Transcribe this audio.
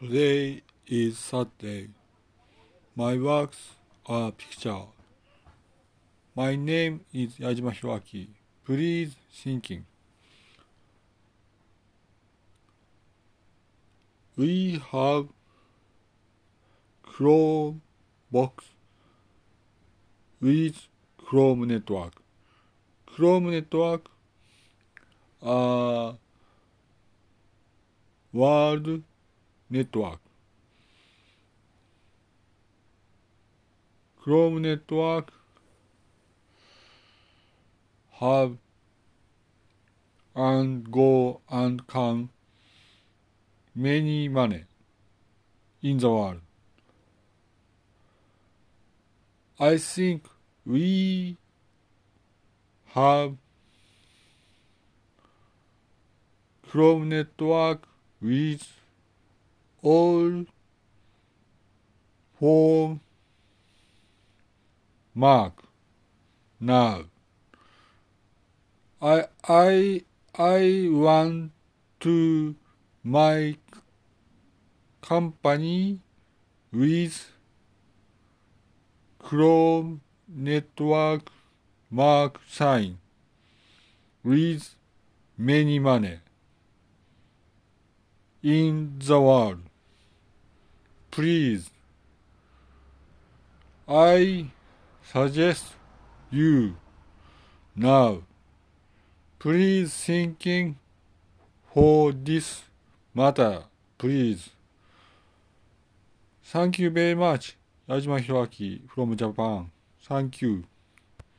Today is Saturday. My works are picture. My name is Yajima Hiroaki. Please thinking. We have Chrome box with Chrome network. Chrome network are world network. Chrome network have and go and come many money in the world. I think we have Chrome network with all for mark now. I I I want to my company with Chrome network mark sign with many money in the world. Please, I suggest you now. Please thinking for this matter, please. Thank you very much. 矢島弘明 from Japan. Thank you.